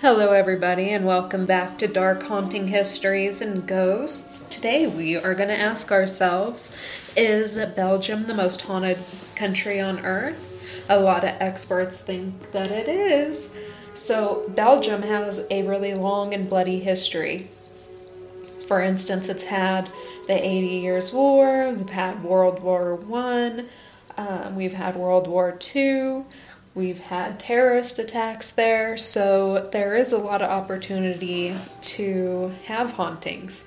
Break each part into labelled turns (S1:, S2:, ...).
S1: Hello, everybody, and welcome back to Dark Haunting Histories and Ghosts. Today, we are going to ask ourselves Is Belgium the most haunted country on earth? A lot of experts think that it is. So, Belgium has a really long and bloody history. For instance, it's had the 80 Years' War, we've had World War One, um, we've had World War Two. We've had terrorist attacks there, so there is a lot of opportunity to have hauntings.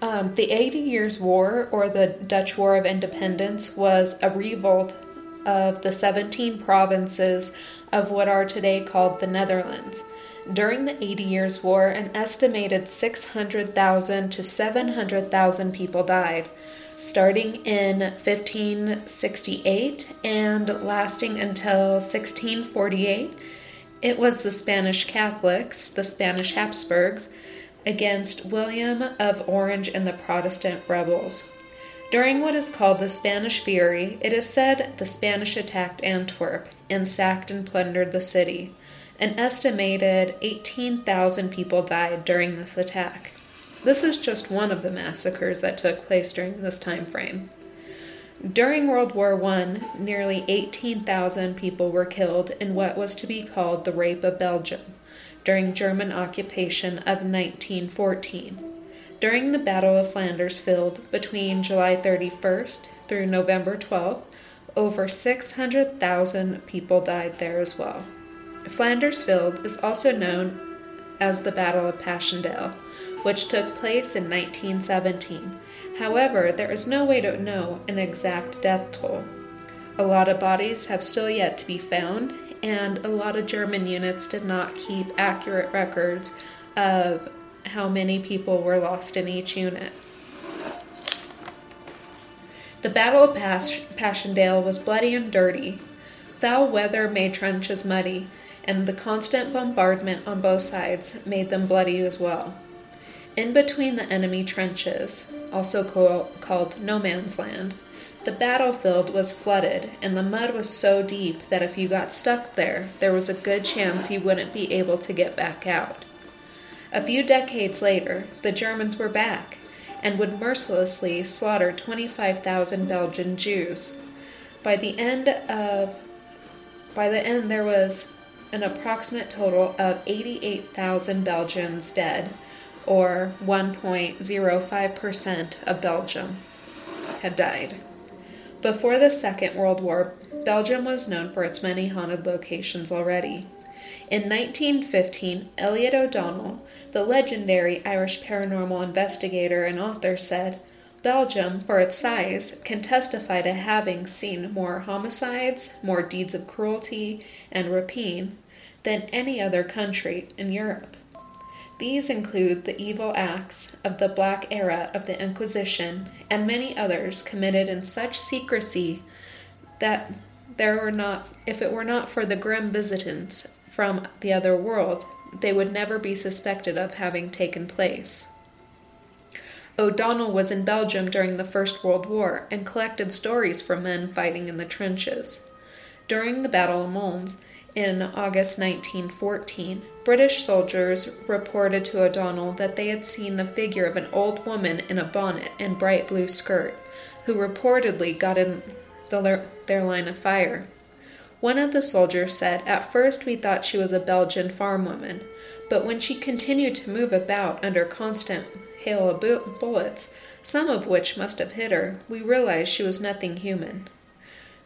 S1: Um, the Eighty Years' War, or the Dutch War of Independence, was a revolt of the 17 provinces of what are today called the Netherlands. During the Eighty Years' War, an estimated 600,000 to 700,000 people died starting in 1568 and lasting until 1648. It was the Spanish Catholics, the Spanish Habsburgs, against William of Orange and the Protestant rebels. During what is called the Spanish Fury, it is said the Spanish attacked Antwerp and sacked and plundered the city. An estimated 18,000 people died during this attack. This is just one of the massacres that took place during this time frame. During World War I, nearly 18,000 people were killed in what was to be called the Rape of Belgium during German occupation of 1914. During the Battle of Flanders Field between July 31st through November 12th, over 600,000 people died there as well. Flanders Field is also known as the Battle of Passchendaele which took place in 1917. However, there is no way to know an exact death toll. A lot of bodies have still yet to be found, and a lot of German units did not keep accurate records of how many people were lost in each unit. The Battle of Pas- Passchendaele was bloody and dirty. Foul weather made trenches muddy, and the constant bombardment on both sides made them bloody as well. In between the enemy trenches, also called no man's land, the battlefield was flooded, and the mud was so deep that if you got stuck there, there was a good chance you wouldn't be able to get back out. A few decades later, the Germans were back and would mercilessly slaughter 25,000 Belgian Jews. By the end of by the end there was an approximate total of 88,000 Belgians dead or 1.05% of Belgium, had died. Before the Second World War, Belgium was known for its many haunted locations already. In 1915, Elliott O'Donnell, the legendary Irish paranormal investigator and author, said, Belgium, for its size, can testify to having seen more homicides, more deeds of cruelty and rapine than any other country in Europe. These include the evil acts of the Black Era of the Inquisition and many others committed in such secrecy that there were not, if it were not for the grim visitants from the other world, they would never be suspected of having taken place. O'Donnell was in Belgium during the First World War and collected stories from men fighting in the trenches. During the Battle of Mons, in August 1914, British soldiers reported to O'Donnell that they had seen the figure of an old woman in a bonnet and bright blue skirt, who reportedly got in the, their line of fire. One of the soldiers said, At first we thought she was a Belgian farm woman, but when she continued to move about under constant hail of bullets, some of which must have hit her, we realized she was nothing human.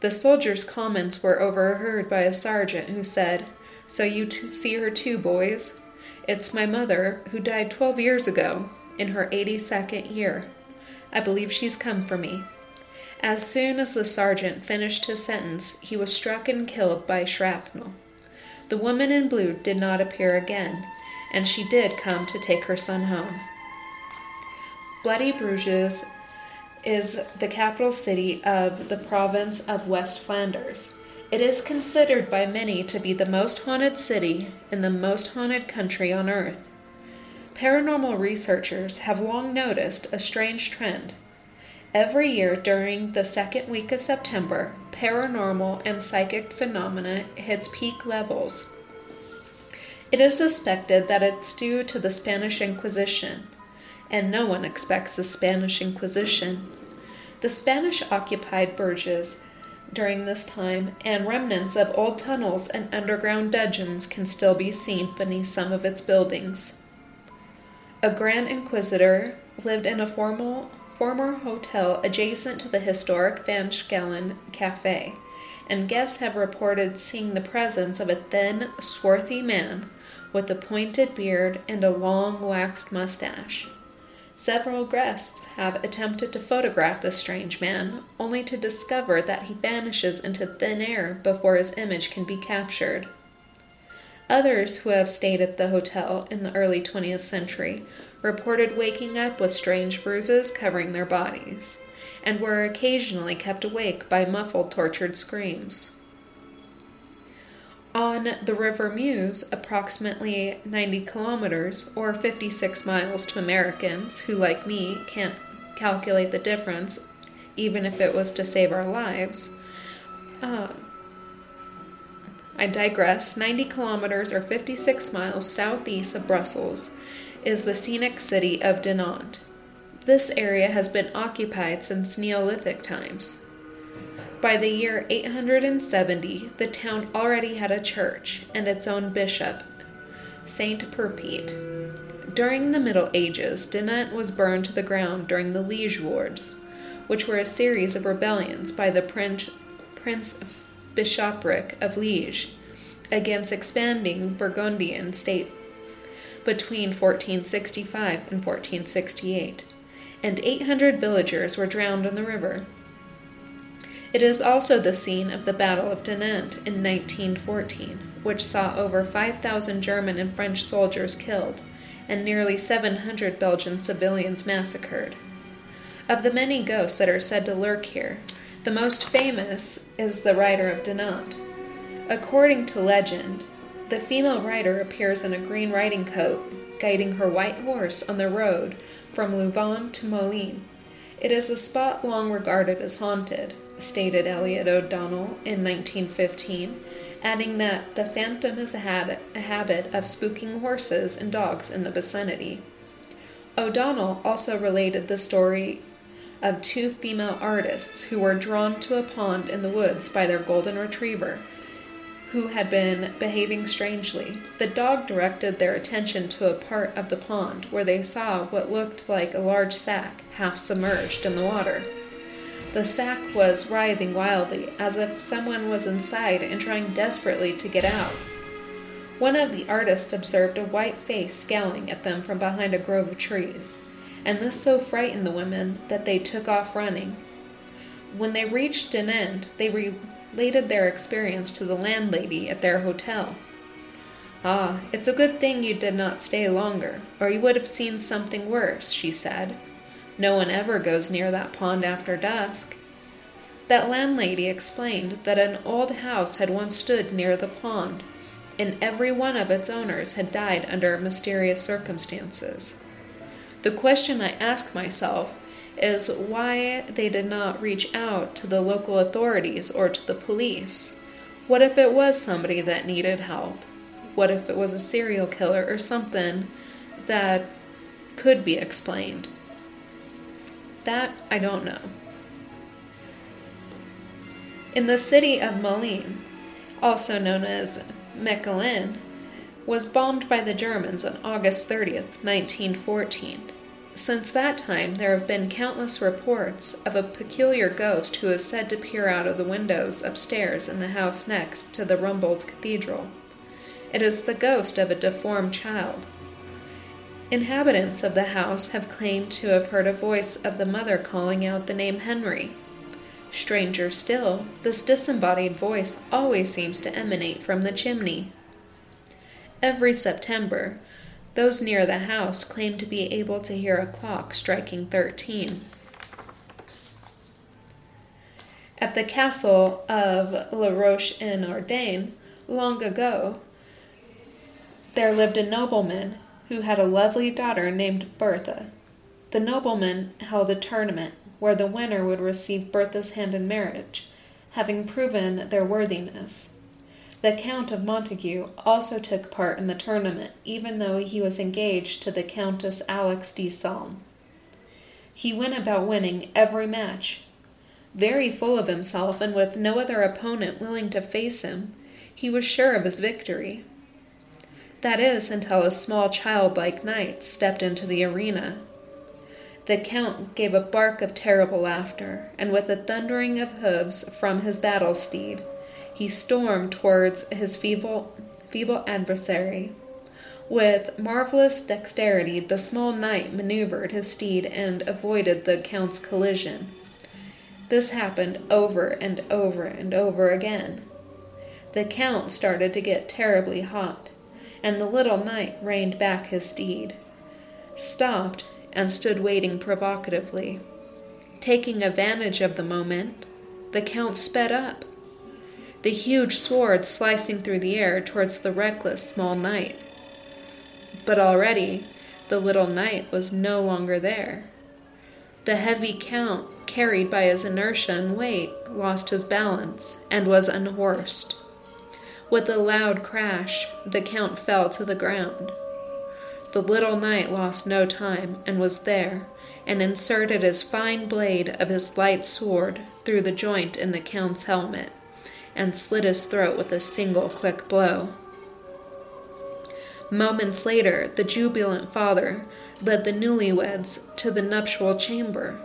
S1: The soldier's comments were overheard by a sergeant who said, So you t- see her too, boys? It's my mother, who died 12 years ago, in her 82nd year. I believe she's come for me. As soon as the sergeant finished his sentence, he was struck and killed by shrapnel. The woman in blue did not appear again, and she did come to take her son home. Bloody Bruges is the capital city of the province of West Flanders. It is considered by many to be the most haunted city in the most haunted country on earth. Paranormal researchers have long noticed a strange trend. Every year during the second week of September, paranormal and psychic phenomena hits peak levels. It is suspected that it's due to the Spanish Inquisition, and no one expects the Spanish Inquisition. The Spanish occupied Bruges during this time, and remnants of old tunnels and underground dungeons can still be seen beneath some of its buildings. A Grand Inquisitor lived in a formal, former hotel adjacent to the historic Van Schelen Cafe, and guests have reported seeing the presence of a thin, swarthy man with a pointed beard and a long waxed mustache. Several guests have attempted to photograph the strange man, only to discover that he vanishes into thin air before his image can be captured. Others who have stayed at the hotel in the early 20th century reported waking up with strange bruises covering their bodies, and were occasionally kept awake by muffled, tortured screams. On the River Meuse, approximately 90 kilometers or 56 miles to Americans who, like me, can't calculate the difference, even if it was to save our lives. Uh, I digress. 90 kilometers or 56 miles southeast of Brussels is the scenic city of Dinant. This area has been occupied since Neolithic times. By the year 870, the town already had a church and its own bishop, Saint Perpete. During the Middle Ages, Dinant was burned to the ground during the Liege Wars, which were a series of rebellions by the Prince, Prince Bishopric of Liege against expanding Burgundian state between 1465 and 1468, and 800 villagers were drowned in the river. It is also the scene of the Battle of Dinant in 1914, which saw over 5,000 German and French soldiers killed and nearly 700 Belgian civilians massacred. Of the many ghosts that are said to lurk here, the most famous is the rider of Dinant. According to legend, the female rider appears in a green riding coat, guiding her white horse on the road from Louvain to Malines. It is a spot long regarded as haunted, stated Elliott O'Donnell in 1915, adding that the phantom has had a habit of spooking horses and dogs in the vicinity. O'Donnell also related the story of two female artists who were drawn to a pond in the woods by their golden retriever, who had been behaving strangely. The dog directed their attention to a part of the pond where they saw what looked like a large sack half submerged in the water. The sack was writhing wildly, as if someone was inside and trying desperately to get out. One of the artists observed a white face scowling at them from behind a grove of trees, and this so frightened the women that they took off running. When they reached an end, they related their experience to the landlady at their hotel. Ah, it's a good thing you did not stay longer, or you would have seen something worse, she said. No one ever goes near that pond after dusk. That landlady explained that an old house had once stood near the pond, and every one of its owners had died under mysterious circumstances. The question I ask myself is why they did not reach out to the local authorities or to the police. What if it was somebody that needed help? What if it was a serial killer or something that could be explained? That I don't know. In the city of Malines, also known as Mechlin, was bombed by the Germans on August 30th, 1914. Since that time, there have been countless reports of a peculiar ghost who is said to peer out of the windows upstairs in the house next to the Rumbold's Cathedral. It is the ghost of a deformed child. Inhabitants of the house have claimed to have heard a voice of the mother calling out the name Henry. Stranger still, this disembodied voice always seems to emanate from the chimney. Every September, those near the house claim to be able to hear a clock striking thirteen. At the castle of La Roche en Ardennes, long ago, there lived a nobleman who had a lovely daughter named Bertha. The nobleman held a tournament where the winner would receive Bertha's hand in marriage, having proven their worthiness. The Count of Montague also took part in the tournament, even though he was engaged to the Countess Alix de Salm. He went about winning every match. Very full of himself and with no other opponent willing to face him, he was sure of his victory. That is, until a small childlike knight stepped into the arena. The Count gave a bark of terrible laughter, and with a thundering of hoofs from his battle steed, he stormed towards his feeble, feeble adversary. With marvelous dexterity, the small knight maneuvered his steed and avoided the Count's collision. This happened over and over and over again. The Count started to get terribly hot, and the little knight reined back his steed, stopped, and stood waiting provocatively. Taking advantage of the moment, the Count sped up the huge sword slicing through the air towards the reckless small knight. But already the little knight was no longer there. The heavy count, carried by his inertia and weight, lost his balance and was unhorsed. With a loud crash, the count fell to the ground. The little knight lost no time and was there, and inserted his fine blade of his light sword through the joint in the count's helmet and slit his throat with a single quick blow. Moments later, the jubilant father led the newlyweds to the nuptial chamber.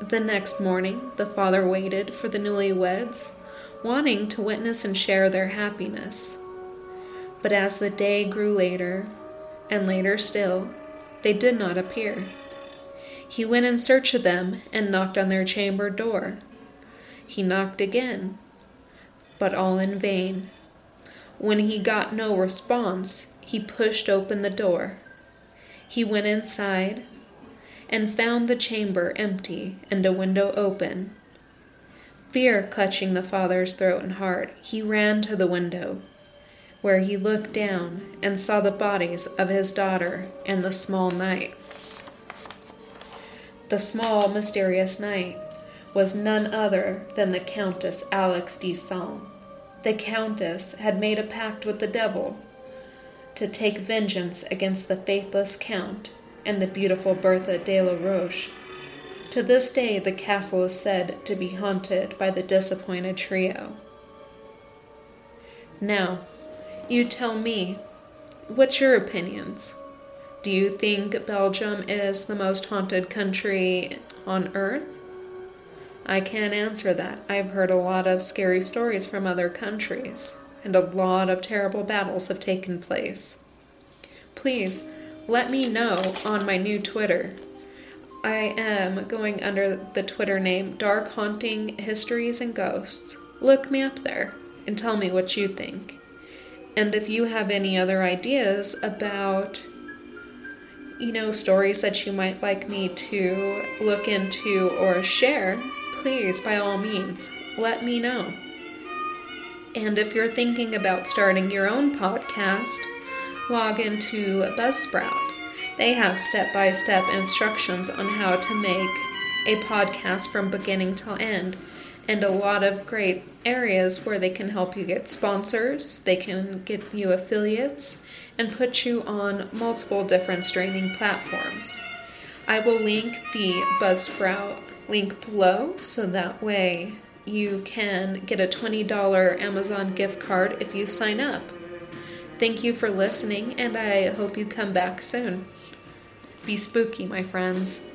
S1: The next morning, the father waited for the newlyweds, wanting to witness and share their happiness. But as the day grew later, and later still, they did not appear. He went in search of them and knocked on their chamber door. He knocked again, but all in vain. When he got no response, he pushed open the door. He went inside and found the chamber empty and a window open. Fear clutching the father's throat and heart, he ran to the window, where he looked down and saw the bodies of his daughter and the small knight. The small, mysterious knight was none other than the Countess de Salm the Countess had made a pact with the devil to take vengeance against the faithless Count and the beautiful Bertha de la Roche. To this day, the castle is said to be haunted by the disappointed trio. Now, you tell me, what's your opinions? Do you think Belgium is the most haunted country on earth? I can't answer that. I've heard a lot of scary stories from other countries, and a lot of terrible battles have taken place. Please let me know on my new Twitter. I am going under the Twitter name Dark Haunting Histories and Ghosts. Look me up there and tell me what you think. And if you have any other ideas about, you know, stories that you might like me to look into or share, please, by all means, let me know. And if you're thinking about starting your own podcast, log into Buzzsprout. They have step by step instructions on how to make a podcast from beginning till end, and a lot of great areas where they can help you get sponsors, they can get you affiliates, and put you on multiple different streaming platforms. I will link the Buzzsprout link below so that way you can get a $20 Amazon gift card if you sign up. Thank you for listening, and I hope you come back soon. Be spooky, my friends.